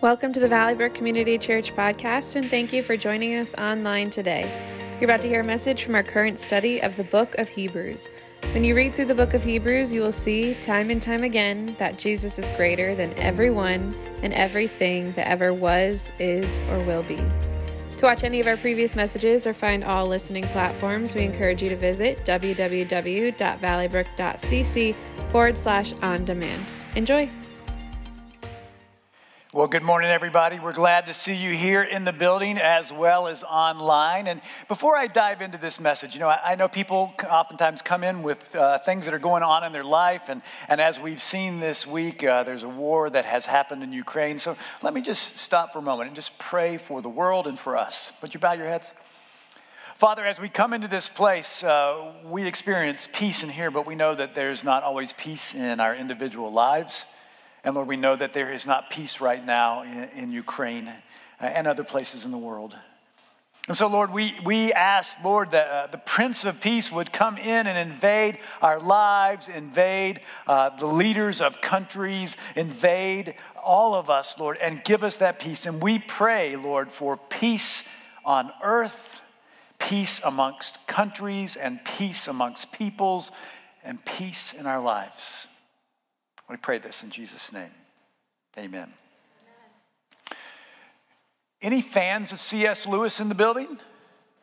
Welcome to the Valley Brook Community Church podcast, and thank you for joining us online today. You're about to hear a message from our current study of the book of Hebrews. When you read through the book of Hebrews, you will see time and time again that Jesus is greater than everyone and everything that ever was, is, or will be. To watch any of our previous messages or find all listening platforms, we encourage you to visit www.valleybrook.cc forward slash on demand. Enjoy! Well, good morning, everybody. We're glad to see you here in the building as well as online. And before I dive into this message, you know, I, know people oftentimes come in with uh, things that are going on in their life. And, and as we've seen this week, uh, there's a war that has happened in Ukraine. So let me just stop for a moment and just pray for the world and for us. Would you bow your heads? Father, as we come into this place, uh, we experience peace in here, but we know that there's not always peace in our individual lives. And Lord, we know that there is not peace right now in, in Ukraine and other places in the world. And so, Lord, we, we ask, Lord, that uh, the Prince of Peace would come in and invade our lives, invade uh, the leaders of countries, invade all of us, Lord, and give us that peace. And we pray, Lord, for peace on earth, peace amongst countries, and peace amongst peoples, and peace in our lives. We pray this in Jesus' name. Amen. Any fans of C.S. Lewis in the building?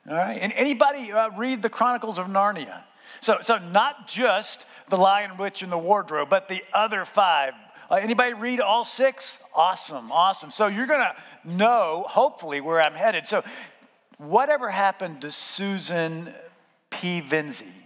All right. And anybody uh, read the Chronicles of Narnia? So, so not just the Lion, Witch, and the Wardrobe, but the other five. Uh, anybody read all six? Awesome, awesome. So you're gonna know, hopefully, where I'm headed. So, whatever happened to Susan Pevensie?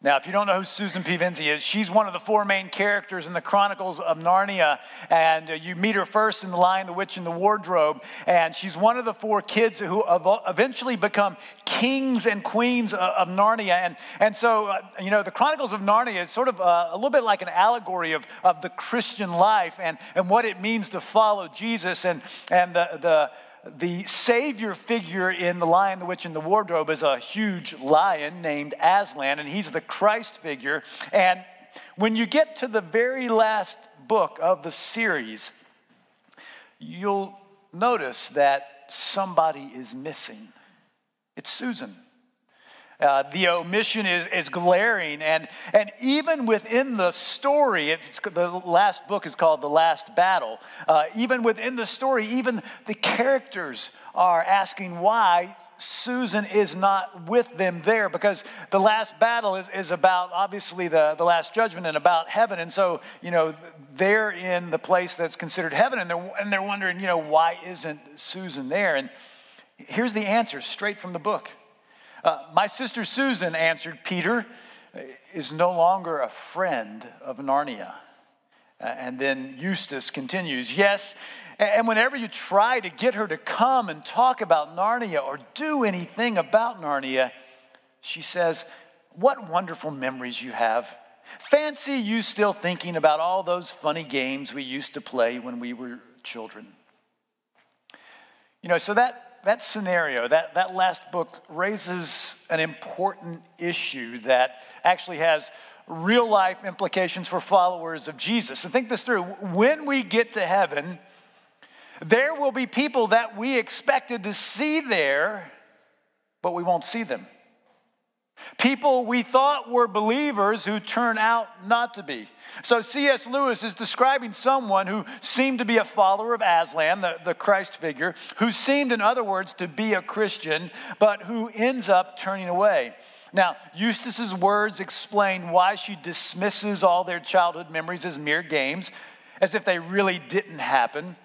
Now, if you don't know who Susan Pevensie is, she's one of the four main characters in the Chronicles of Narnia. And uh, you meet her first in The Lion, the Witch, and the Wardrobe. And she's one of the four kids who eventually become kings and queens of Narnia. And, and so, uh, you know, the Chronicles of Narnia is sort of uh, a little bit like an allegory of, of the Christian life and, and what it means to follow Jesus and, and the, the the savior figure in The Lion, the Witch, and the Wardrobe is a huge lion named Aslan, and he's the Christ figure. And when you get to the very last book of the series, you'll notice that somebody is missing. It's Susan. Uh, the omission is, is glaring. And, and even within the story, it's, the last book is called The Last Battle. Uh, even within the story, even the characters are asking why Susan is not with them there because the last battle is, is about obviously the, the last judgment and about heaven. And so, you know, they're in the place that's considered heaven and they're, and they're wondering, you know, why isn't Susan there? And here's the answer straight from the book. Uh, my sister Susan answered, Peter is no longer a friend of Narnia. Uh, and then Eustace continues, Yes, and whenever you try to get her to come and talk about Narnia or do anything about Narnia, she says, What wonderful memories you have. Fancy you still thinking about all those funny games we used to play when we were children. You know, so that that scenario, that, that last book raises an important issue that actually has real life implications for followers of Jesus. And think this through. When we get to heaven, there will be people that we expected to see there, but we won't see them. People we thought were believers who turn out not to be. So C.S. Lewis is describing someone who seemed to be a follower of Aslan, the, the Christ figure, who seemed, in other words, to be a Christian, but who ends up turning away. Now, Eustace's words explain why she dismisses all their childhood memories as mere games, as if they really didn't happen.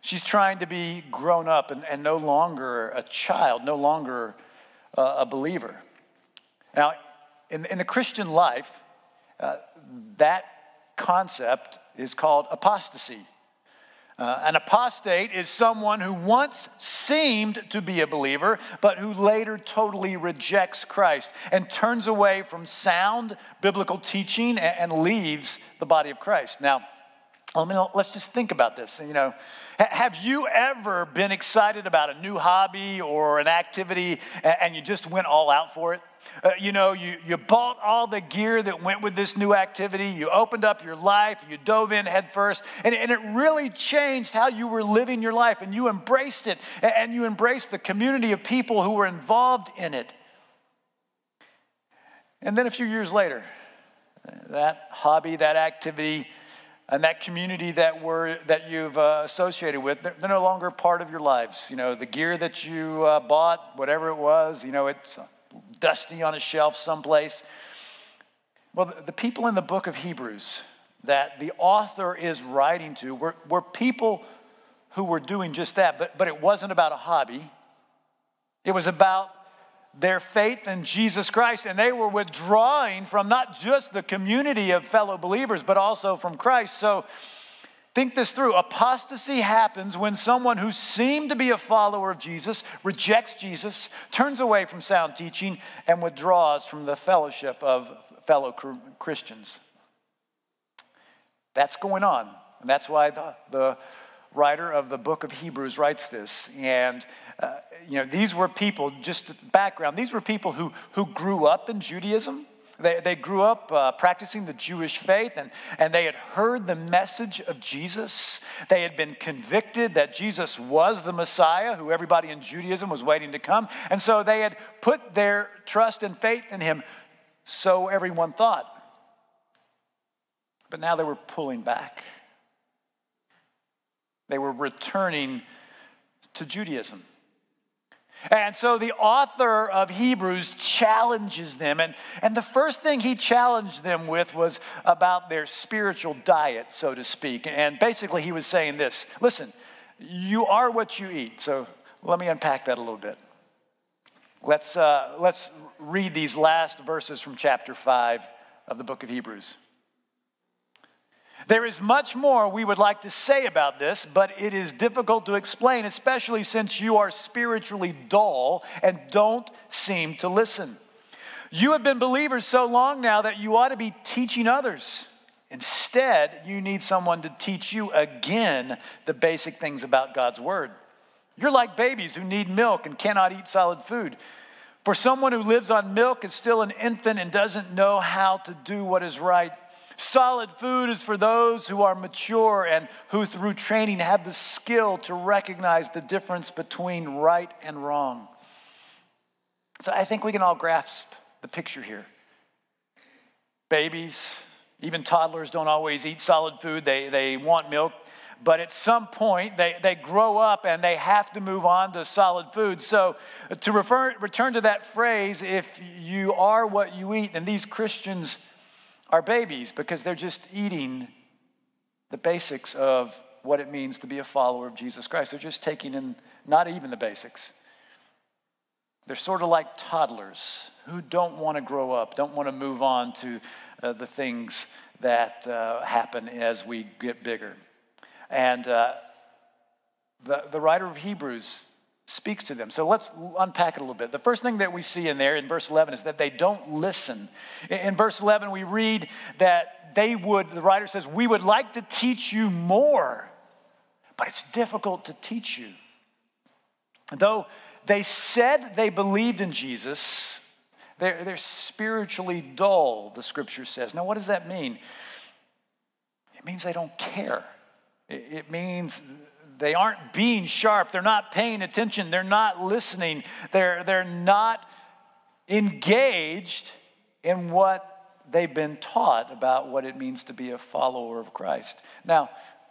She's trying to be grown up and, and no longer a child, no longer uh, a believer. Now, in, in the Christian life, uh, that concept is called apostasy. Uh, an apostate is someone who once seemed to be a believer, but who later totally rejects Christ and turns away from sound biblical teaching and, and leaves the body of Christ. Now, I mean, let's just think about this. You know, have you ever been excited about a new hobby or an activity and you just went all out for it? Uh, you know, you, you bought all the gear that went with this new activity. You opened up your life. You dove in headfirst. And, and it really changed how you were living your life. And you embraced it. And you embraced the community of people who were involved in it. And then a few years later, that hobby, that activity, and that community that, were, that you've uh, associated with, they're, they're, no longer part of your lives. You know, the gear that you uh, bought, whatever it was, you know, it's dusty on a shelf someplace. Well, the, people in the book of Hebrews that the author is writing to were, were people who were doing just that, but, but it wasn't about a hobby. It was about their faith in Jesus Christ, and they were withdrawing from not just the community of fellow believers, but also from Christ. So think this through. Apostasy happens when someone who seemed to be a follower of Jesus rejects Jesus, turns away from sound teaching, and withdraws from the fellowship of fellow Christians. That's going on, and that's why the, the writer of the book of Hebrews writes this. And uh, you know, these were people, just background, these were people who, who grew up in Judaism. They, they grew up uh, practicing the Jewish faith and, and they had heard the message of Jesus. They had been convicted that Jesus was the Messiah who everybody in Judaism was waiting to come. And so they had put their trust and faith in him, so everyone thought. But now they were pulling back, they were returning to Judaism. And so the author of Hebrews challenges them. And, and the first thing he challenged them with was about their spiritual diet, so to speak. And basically, he was saying this listen, you are what you eat. So let me unpack that a little bit. Let's, uh, let's read these last verses from chapter 5 of the book of Hebrews. There is much more we would like to say about this, but it is difficult to explain, especially since you are spiritually dull and don't seem to listen. You have been believers so long now that you ought to be teaching others. Instead, you need someone to teach you again the basic things about God's Word. You're like babies who need milk and cannot eat solid food. For someone who lives on milk is still an infant and doesn't know how to do what is right. Solid food is for those who are mature and who, through training, have the skill to recognize the difference between right and wrong. So I think we can all grasp the picture here. Babies, even toddlers, don't always eat solid food, they, they want milk. But at some point, they, they grow up and they have to move on to solid food. So, uh, to refer, return to that phrase, if you are what you eat, and these Christians are babies because they're just eating the basics of what it means to be a follower of Jesus Christ. They're just taking in not even the basics. They're sort of like toddlers who don't want to grow up, don't want to move on to uh, the things that uh, happen as we get bigger. And uh, the, the writer of Hebrews speaks to them. So let's unpack it a little bit. The first thing that we see in there in verse 11 is that they don't listen. In verse 11, we read that they would, the writer says, we would like to teach you more, but it's difficult to teach you. Though they said they believed in Jesus, they're, they're spiritually dull, the scripture says. Now, what does that mean? It means they don't care. It means they aren't being sharp. They're not paying attention. They're not listening. They're, they're not engaged in what they've been taught about what it means to be a follower of Christ. Now,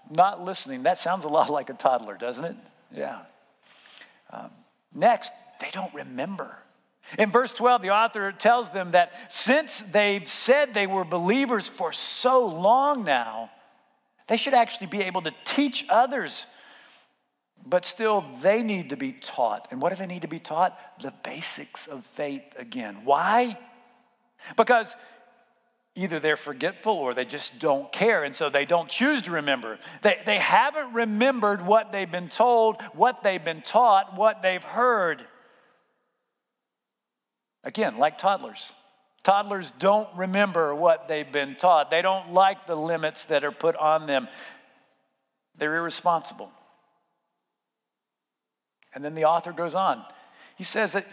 not listening, that sounds a lot like a toddler, doesn't it? Yeah. Um, next, they don't remember. In verse 12, the author tells them that since they've said they were believers for so long now, they should actually be able to teach others but still, they need to be taught. And what do they need to be taught? The basics of faith again. Why? Because either they're forgetful or they just don't care, and so they don't choose to remember. They, they haven't remembered what they've been told, what they've been taught, what they've heard. Again, like toddlers. Toddlers don't remember what they've been taught. They don't like the limits that are put on them. They're irresponsible. And then the author goes on. He says that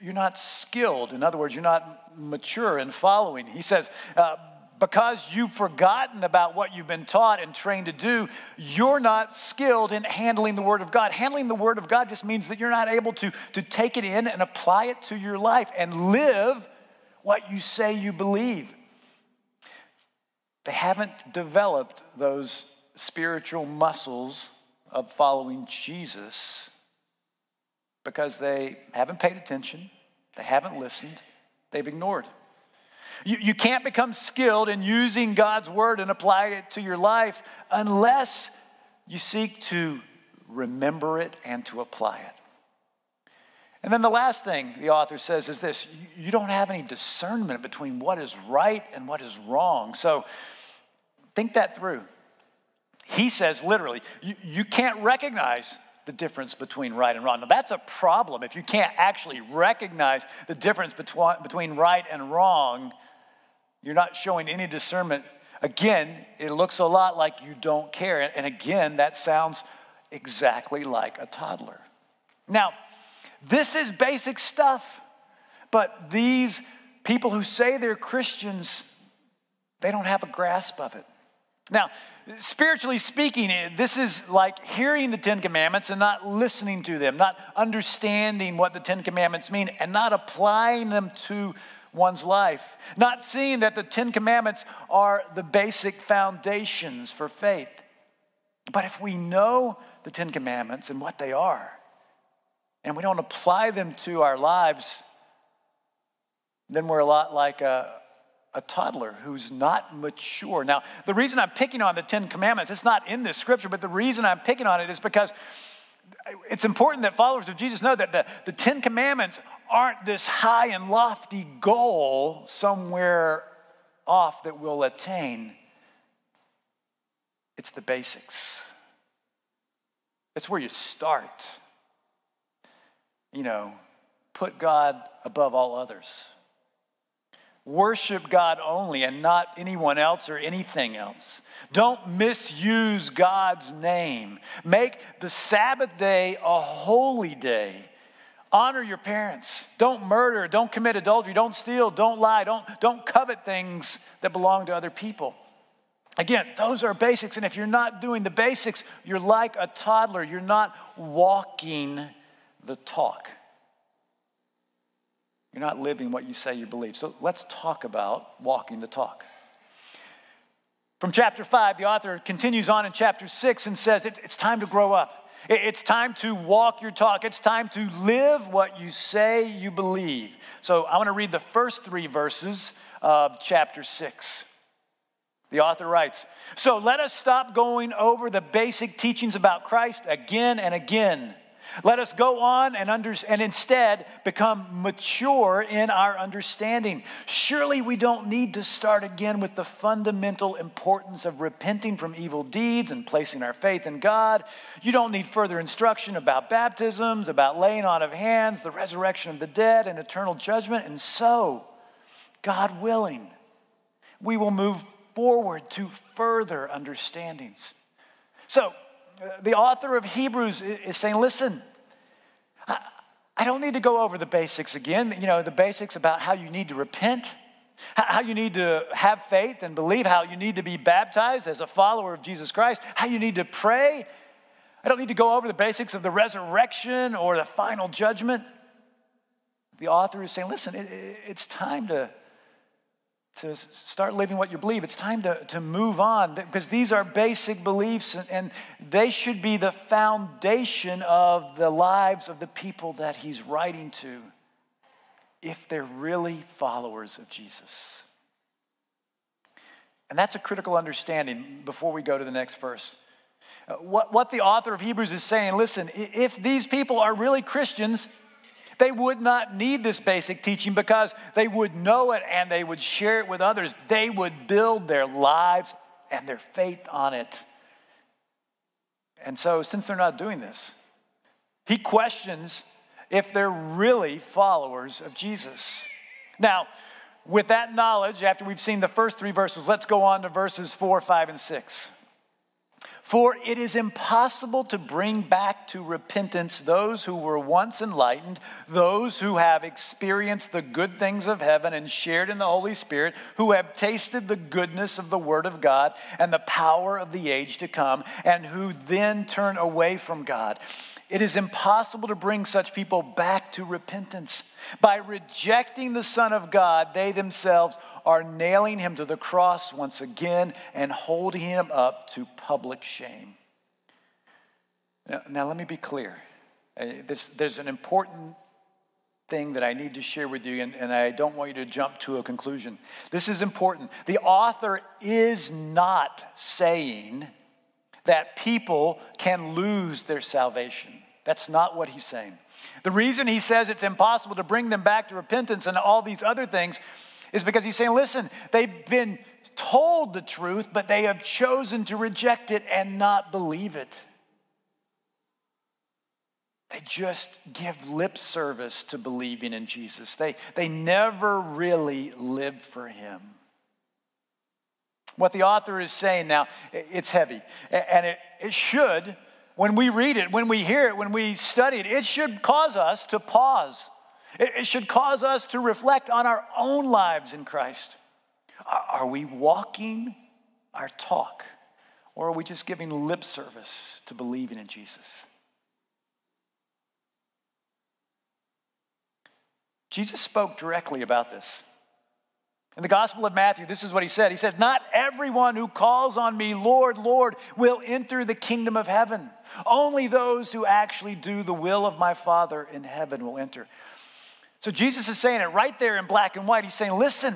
you're not skilled. In other words, you're not mature in following. He says, uh, because you've forgotten about what you've been taught and trained to do, you're not skilled in handling the Word of God. Handling the Word of God just means that you're not able to, to take it in and apply it to your life and live what you say you believe. They haven't developed those spiritual muscles of following Jesus because they haven't paid attention, they haven't listened, they've ignored. You, you can't become skilled in using God's word and apply it to your life unless you seek to remember it and to apply it. And then the last thing the author says is this you don't have any discernment between what is right and what is wrong. So think that through. He says literally, you, you can't recognize the difference between right and wrong. Now, that's a problem if you can't actually recognize the difference between, right and wrong you're not showing any discernment. Again, it looks a lot like you don't care. And again, that sounds exactly like a toddler. Now, this is basic stuff, but these people who say they're Christians, they don't have a grasp of it. Now, spiritually speaking, eh, this is like hearing the Ten Commandments and not listening to them, not understanding what the Ten Commandments mean, and not applying them to one's life, not seeing that the Ten Commandments are the basic foundations for faith. But if we know the Ten Commandments and what they are, and we don't apply them to our lives, then we're a lot like a, a toddler who's not mature. Now, the reason I'm picking on the Ten Commandments, it's not in this scripture, but the reason I'm picking on it is because it's important that followers of Jesus know that the, the Ten Commandments aren't this high and lofty goal somewhere off that we'll attain. It's the basics. It's where you start. You know, put God above all others. Worship God only and not anyone else or anything else. Don't misuse God's name. Make the Sabbath day a holy day. Honor your parents. Don't murder. Don't commit adultery. Don't steal. Don't lie. Don't, don't covet things that belong to other people. Again, those are basics. And if you're not doing the basics, you're like a toddler. You're not walking the talk. You're not living what you say you believe. So let's talk about walking the talk. From chapter 5, the author continues on in chapter 6 and says, It's time to grow up. It's time to walk your talk. It's time to live what you say you believe. So I want to read the first three verses of chapter six. The author writes So let us stop going over the basic teachings about Christ again and again let us go on and, under, and instead become mature in our understanding. Surely we don't need to start again with the fundamental importance of repenting from evil deeds and placing our faith in God. You don't need further instruction about baptisms, about laying on of hands, the resurrection of the dead, and eternal judgment. And so, God willing, we will move forward to further understandings. So, the author of Hebrews is saying, listen, I don't need to go over the basics again, you know, the basics about how you need to repent, how you need to have faith and believe, how you need to be baptized as a follower of Jesus Christ, how you need to pray. I don't need to go over the basics of the resurrection or the final judgment. The author is saying, listen, it's time to to start living what you believe. It's time to, to move on because these are basic beliefs and they should be the foundation of the lives of the people that he's writing to if they're really followers of Jesus. And that's a critical understanding before we go to the next verse. Uh, what, what the author of Hebrews is saying listen, if these people are really Christians, they would not need this basic teaching because they would know it and they would share it with others. They would build their lives and their faith on it. And so, since they're not doing this, he questions if they're really followers of Jesus. Now, with that knowledge, after we've seen the first three verses, let's go on to verses four, five, and six. For it is impossible to bring back to repentance those who were once enlightened, those who have experienced the good things of heaven and shared in the Holy Spirit, who have tasted the goodness of the Word of God and the power of the age to come, and who then turn away from God. It is impossible to bring such people back to repentance. By rejecting the Son of God, they themselves are nailing him to the cross once again and holding him up to public shame. Now, now let me be clear. Uh, this, there's an important thing that I need to share with you, and, and I don't want you to jump to a conclusion. This is important. The author is not saying that people can lose their salvation. That's not what he's saying. The reason he says it's impossible to bring them back to repentance and all these other things is because he's saying, listen, they've been told the truth, but they have chosen to reject it and not believe it. They just give lip service to believing in Jesus. They, they never really lived for him. What the author is saying now, it's heavy. And it, it should, when we read it, when we hear it, when we study it, it should cause us to pause it should cause us to reflect on our own lives in Christ. Are we walking our talk, or are we just giving lip service to believing in Jesus? Jesus spoke directly about this. In the Gospel of Matthew, this is what he said. He said, Not everyone who calls on me, Lord, Lord, will enter the kingdom of heaven. Only those who actually do the will of my Father in heaven will enter. So Jesus is saying it right there in black and white. He's saying, listen,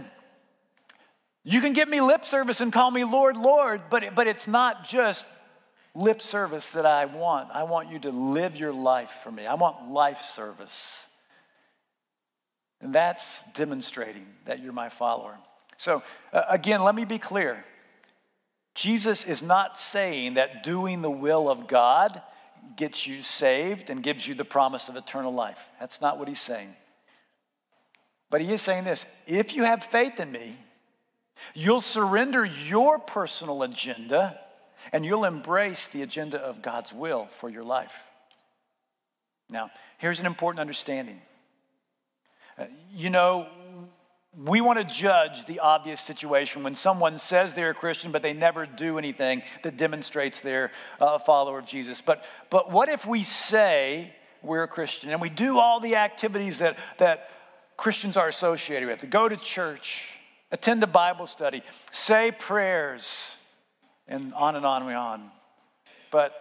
you can give me lip service and call me Lord, Lord, but, but it's not just lip service that I want. I want you to live your life for me. I want life service. And that's demonstrating that you're my follower. So, uh, again, let me be clear. Jesus is not saying that doing the will of God gets you saved and gives you the promise of eternal life. That's not what he's saying. But he is saying this if you have faith in me, you'll surrender your personal agenda and you'll embrace the agenda of God's will for your life. Now, here's an important understanding. Uh, you know, we want to judge the obvious situation when someone says they're a Christian, but they never do anything that demonstrates they're a follower of Jesus. But, but what if we say we're a Christian and we do all the activities that, that Christians are associated with. Go to church, attend a Bible study, say prayers, and on and on and on. But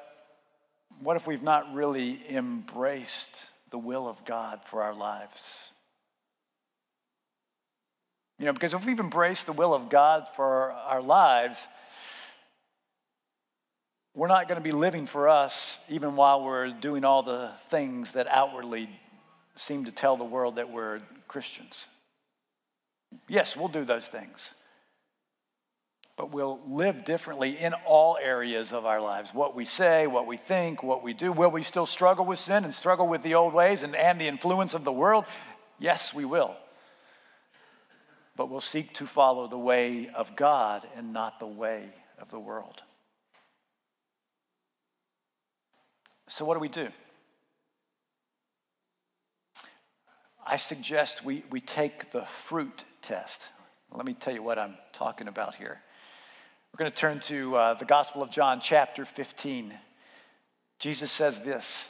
what if we've not really embraced the will of God for our lives? You know, because if we've embraced the will of God for our lives, we're not going to be living for us even while we're doing all the things that outwardly seem to tell the world that we're Christians. Yes, we'll do those things. But we'll live differently in all areas of our lives. What we say, what we think, what we do. Will we still struggle with sin and struggle with the old ways and, and the influence of the world? Yes, we will. But we'll seek to follow the way of God and not the way of the world. So, what do we do? I suggest we, we take the fruit test. Let me tell you what I'm talking about here. We're going to turn to uh, the Gospel of John, chapter 15. Jesus says this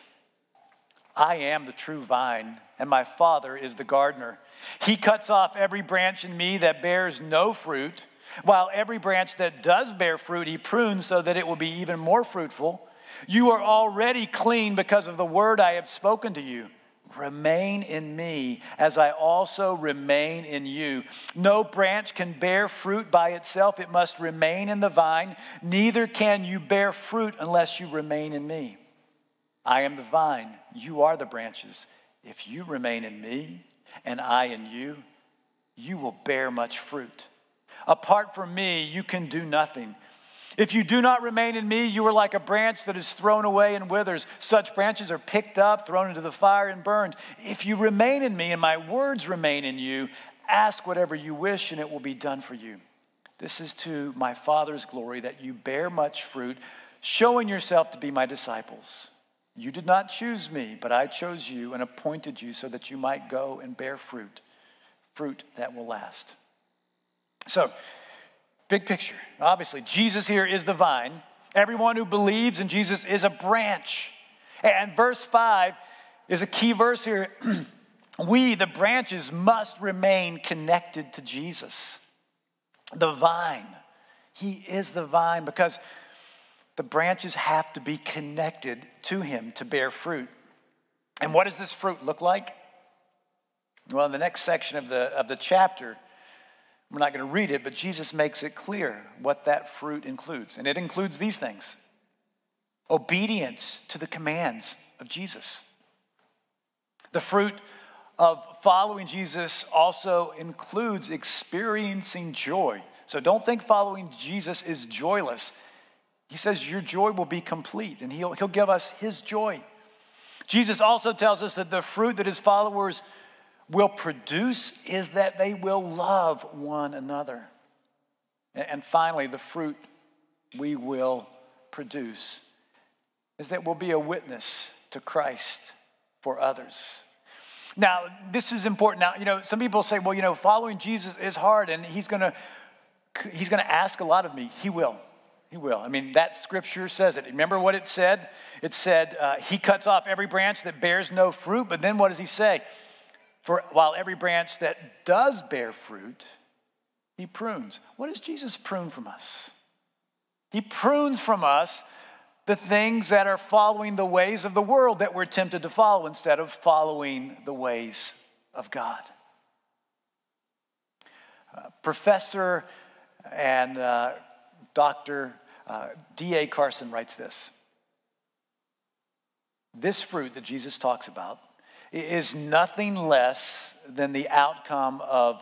I am the true vine, and my Father is the gardener. He cuts off every branch in me that bears no fruit, while every branch that does bear fruit, he prunes so that it will be even more fruitful. You are already clean because of the word I have spoken to you. Remain in me as I also remain in you. No branch can bear fruit by itself, it must remain in the vine. Neither can you bear fruit unless you remain in me. I am the vine, you are the branches. If you remain in me and I in you, you will bear much fruit. Apart from me, you can do nothing. If you do not remain in me, you are like a branch that is thrown away and withers. Such branches are picked up, thrown into the fire, and burned. If you remain in me and my words remain in you, ask whatever you wish and it will be done for you. This is to my Father's glory that you bear much fruit, showing yourself to be my disciples. You did not choose me, but I chose you and appointed you so that you might go and bear fruit, fruit that will last. So, big picture. Obviously, Jesus here is the vine. Everyone who believes in Jesus is a branch. And verse 5 is a key verse here. we, the branches, must remain connected to Jesus, the vine. He is the vine because the branches have to be connected to him to bear fruit. And what does this fruit look like? Well, in the next section of the, of the chapter, we're not going to read it, but Jesus makes it clear what that fruit includes. And it includes these things obedience to the commands of Jesus. The fruit of following Jesus also includes experiencing joy. So don't think following Jesus is joyless. He says your joy will be complete and he'll, he'll give us his joy. Jesus also tells us that the fruit that his followers will produce is that they will love one another. And finally, the fruit we will produce is that we'll be a witness to Christ for others. Now, this is important. Now, you know, some people say, well, you know, following Jesus is hard and he's gonna he's gonna ask a lot of me. He will. He will. I mean, that scripture says it. Remember what it said? It said, uh, He cuts off every branch that bears no fruit. But then what does He say? For while every branch that does bear fruit, He prunes. What does Jesus prune from us? He prunes from us the things that are following the ways of the world that we're tempted to follow instead of following the ways of God. Uh, professor and uh, Dr. Uh, D.A. Carson writes this This fruit that Jesus talks about is nothing less than the outcome of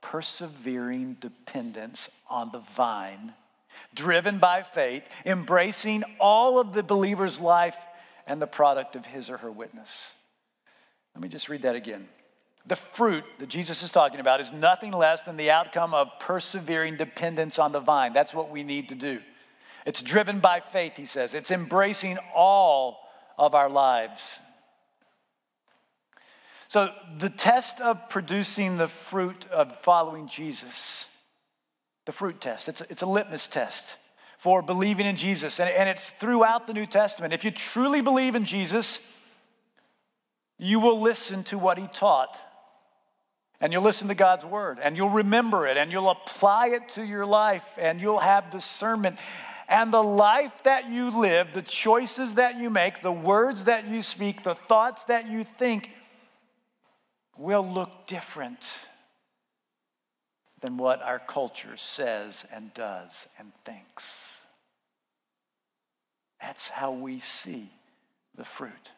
persevering dependence on the vine driven by faith, embracing all of the believer's life and the product of his or her witness. Let me just read that again. The fruit that Jesus is talking about is nothing less than the outcome of persevering dependence on the vine. That's what we need to do. It's driven by faith, he says. It's embracing all of our lives. So, the test of producing the fruit of following Jesus the fruit test. It's a, it's a litmus test for believing in Jesus, and, and it's throughout the New Testament. If you truly believe in Jesus, you will listen to what he taught, and you'll listen to God's word, and you'll remember it, and you'll apply it to your life, and you'll have discernment. And the life that you live, the choices that you make, the words that you speak, the thoughts that you think will look different than what our culture says and does and thinks. That's how we see the fruit.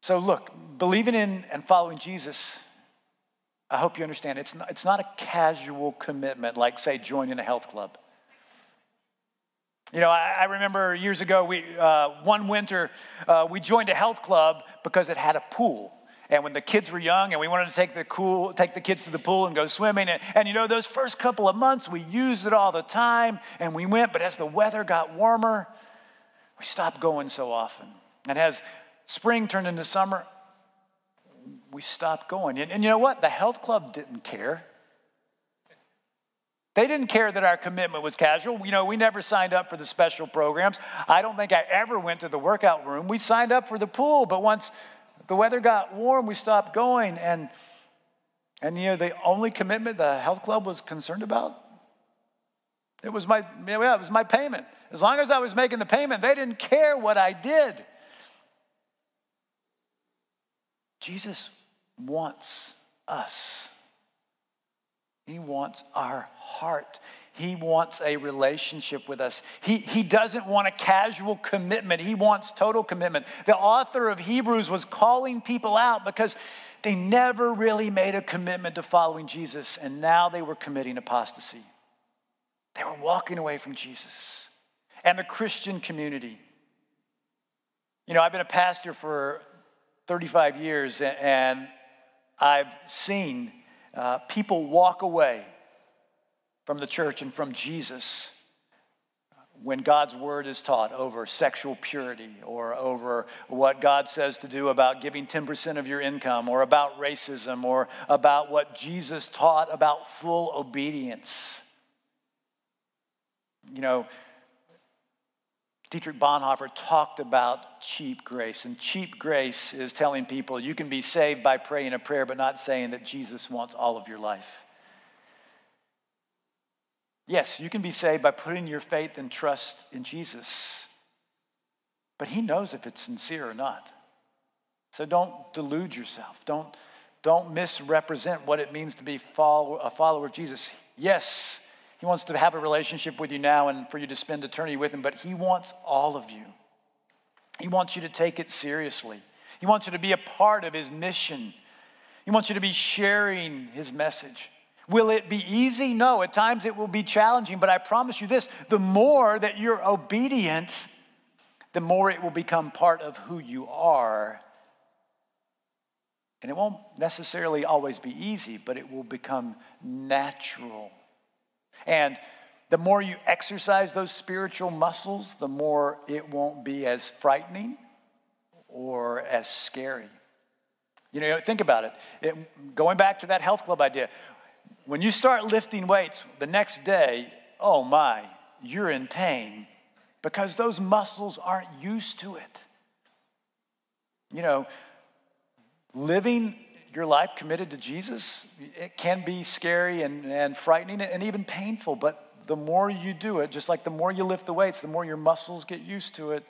So, look, believing in and following Jesus, I hope you understand, it's not, it's not a casual commitment like, say, joining a health club. You know, I, I remember years ago, we, uh, one winter, uh, we joined a health club because it had a pool. And when the kids were young and we wanted to take the, cool, take the kids to the pool and go swimming. And, and you know, those first couple of months, we used it all the time and we went. But as the weather got warmer, we stopped going so often. And as spring turned into summer, we stopped going. And, and you know what? The health club didn't care. They didn't care that our commitment was casual. You know, we never signed up for the special programs. I don't think I ever went to the workout room. We signed up for the pool, but once the weather got warm, we stopped going. And, and you know, the only commitment the health club was concerned about, it was my, yeah, it was my payment. As long as I was making the payment, they didn't care what I did. Jesus wants us. He wants our heart. He wants a relationship with us. He, he doesn't want a casual commitment, he wants total commitment. The author of Hebrews was calling people out because they never really made a commitment to following Jesus, and now they were committing apostasy. They were walking away from Jesus and the Christian community. You know, I've been a pastor for 35 years, and I've seen uh, people walk away from the church and from Jesus when God's word is taught over sexual purity or over what God says to do about giving 10% of your income or about racism or about what Jesus taught about full obedience. You know, Dietrich Bonhoeffer talked about cheap grace, and cheap grace is telling people you can be saved by praying a prayer, but not saying that Jesus wants all of your life. Yes, you can be saved by putting your faith and trust in Jesus, but He knows if it's sincere or not. So don't delude yourself. Don't, don't misrepresent what it means to be follow, a follower of Jesus. Yes, He wants to have a relationship with you now and for you to spend eternity with Him, but He wants all of you. He wants you to take it seriously. He wants you to be a part of His mission. He wants you to be sharing His message. Will it be easy? No, at times it will be challenging, but I promise you this the more that you're obedient, the more it will become part of who you are. And it won't necessarily always be easy, but it will become natural. And the more you exercise those spiritual muscles, the more it won't be as frightening or as scary. You know, think about it. it. Going back to that health club idea, when you start lifting weights the next day, oh my, you're in pain because those muscles aren't used to it. You know, living your life committed to Jesus, it can be scary and, and frightening and even painful, but the more you do it, just like the more you lift the weights, the more your muscles get used to it,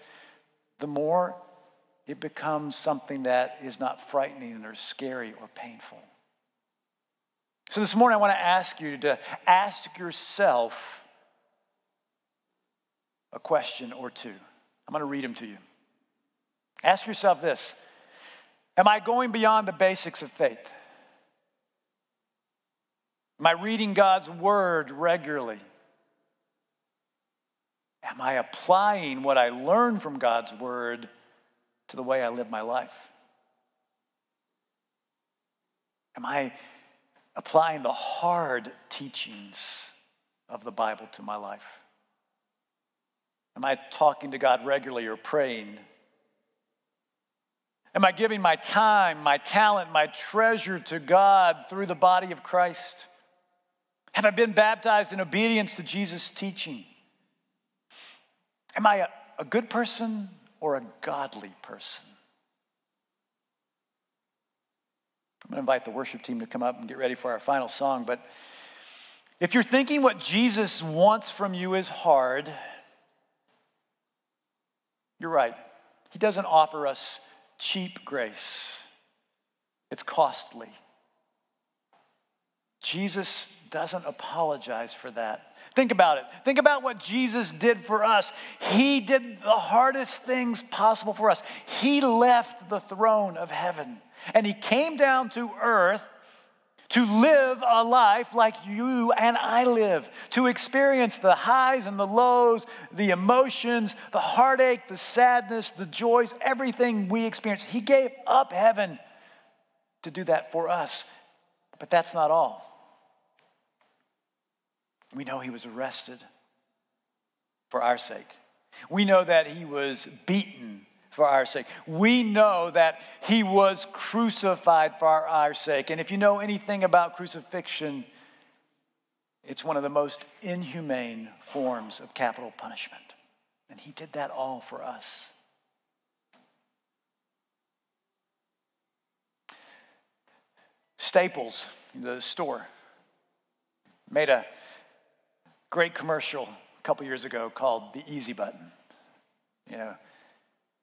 the more it becomes something that is not frightening or scary or painful. So this morning, I want to ask you to ask yourself a question or two. I'm going to read them to you. Ask yourself this Am I going beyond the basics of faith? Am I reading God's word regularly? Am I applying what I learn from God's word to the way I live my life? Am I applying the hard teachings of the Bible to my life? Am I talking to God regularly or praying? Am I giving my time, my talent, my treasure to God through the body of Christ? Have I been baptized in obedience to Jesus' teaching? Am I a, a good person or a godly person? I'm going to invite the worship team to come up and get ready for our final song. But if you're thinking what Jesus wants from you is hard, you're right. He doesn't offer us cheap grace, it's costly. Jesus doesn't apologize for that. Think about it. Think about what Jesus did for us. He did the hardest things possible for us. He left the throne of heaven and he came down to earth to live a life like you and I live, to experience the highs and the lows, the emotions, the heartache, the sadness, the joys, everything we experience. He gave up heaven to do that for us. But that's not all. We know he was arrested for our sake. We know that he was beaten for our sake. We know that he was crucified for our sake. And if you know anything about crucifixion, it's one of the most inhumane forms of capital punishment. And he did that all for us. Staples, the store, made a great commercial a couple years ago called the Easy Button. You know,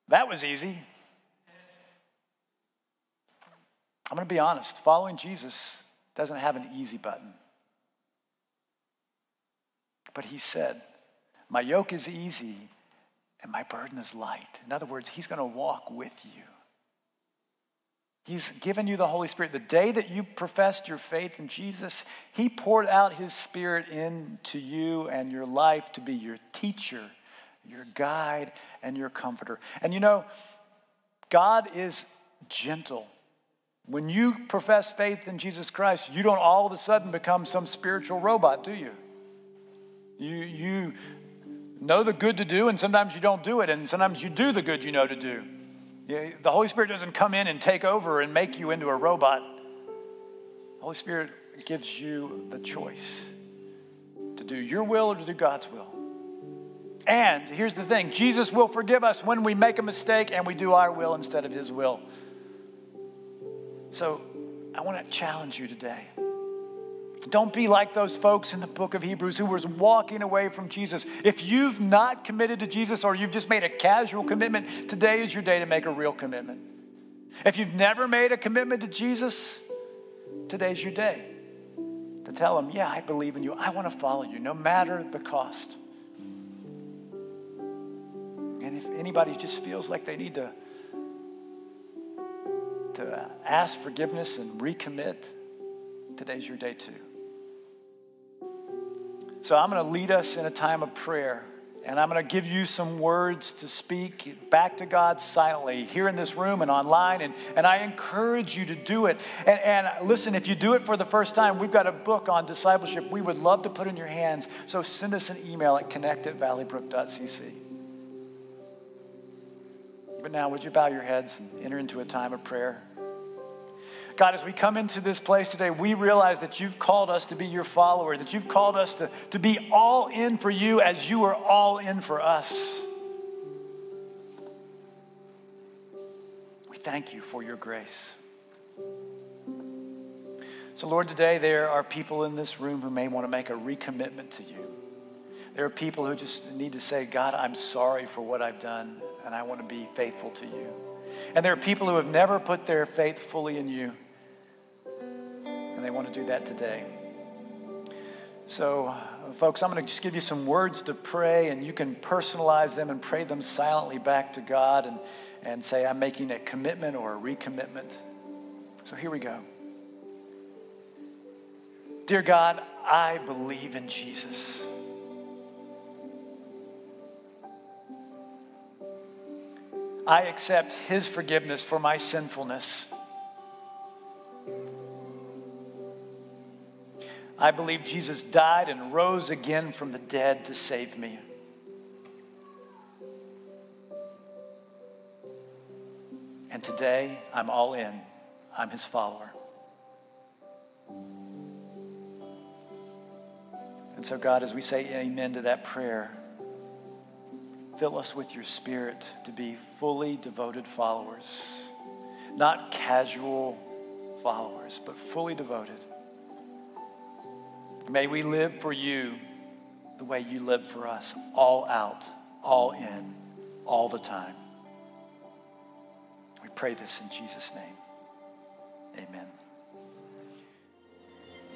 that was easy. I'm going to be honest following Jesus doesn't have an easy button. But he said, My yoke is easy and my burden is light. In other words, he's going to walk with you. He's given you the Holy Spirit. The day that you professed your faith in Jesus, He poured out His Spirit into you and your life to be your teacher your guide, and your comforter. And you know, God is gentle. When you profess faith in Jesus Christ, you don't all of a sudden become some spiritual robot, do you? You, you know the good to do, and sometimes you don't do it, and sometimes you do the good you know to do. The Holy Spirit doesn't come in and take over and make you into a robot. The Holy Spirit gives you the choice to do your will or to do God's will. And here's the thing Jesus will forgive us when we make a mistake and we do our will instead of His will. So I want to challenge you today. Don't be like those folks in the book of Hebrews who was walking away from Jesus. If you've not committed to Jesus or you've just made a casual commitment, today is your day to make a real commitment. If you've never made a commitment to Jesus, today's your day to tell him, Yeah, I believe in you. I want to follow you no matter the cost. And if anybody just feels like they need to, to ask forgiveness and recommit, today's your day too. So I'm going to lead us in a time of prayer. And I'm going to give you some words to speak back to God silently here in this room and online. And, and I encourage you to do it. And, and listen, if you do it for the first time, we've got a book on discipleship we would love to put in your hands. So send us an email at connect at valleybrook.cc. But now, would you bow your heads and enter into a time of prayer? God, as we come into this place today, we realize that you've called us to be your follower, that you've called us to, to be all in for you as you are all in for us. We thank you for your grace. So, Lord, today there are people in this room who may want to make a recommitment to you. There are people who just need to say, God, I'm sorry for what I've done, and I want to be faithful to you. And there are people who have never put their faith fully in you and they want to do that today. So, uh, folks, I'm going to just give you some words to pray, and you can personalize them and pray them silently back to God and, and say, I'm making a commitment or a recommitment. So, here we go. Dear God, I believe in Jesus. I accept his forgiveness for my sinfulness. I believe Jesus died and rose again from the dead to save me. And today, I'm all in. I'm his follower. And so, God, as we say amen to that prayer, fill us with your spirit to be fully devoted followers, not casual followers, but fully devoted. May we live for you the way you live for us, all out, all in, all the time. We pray this in Jesus' name. Amen.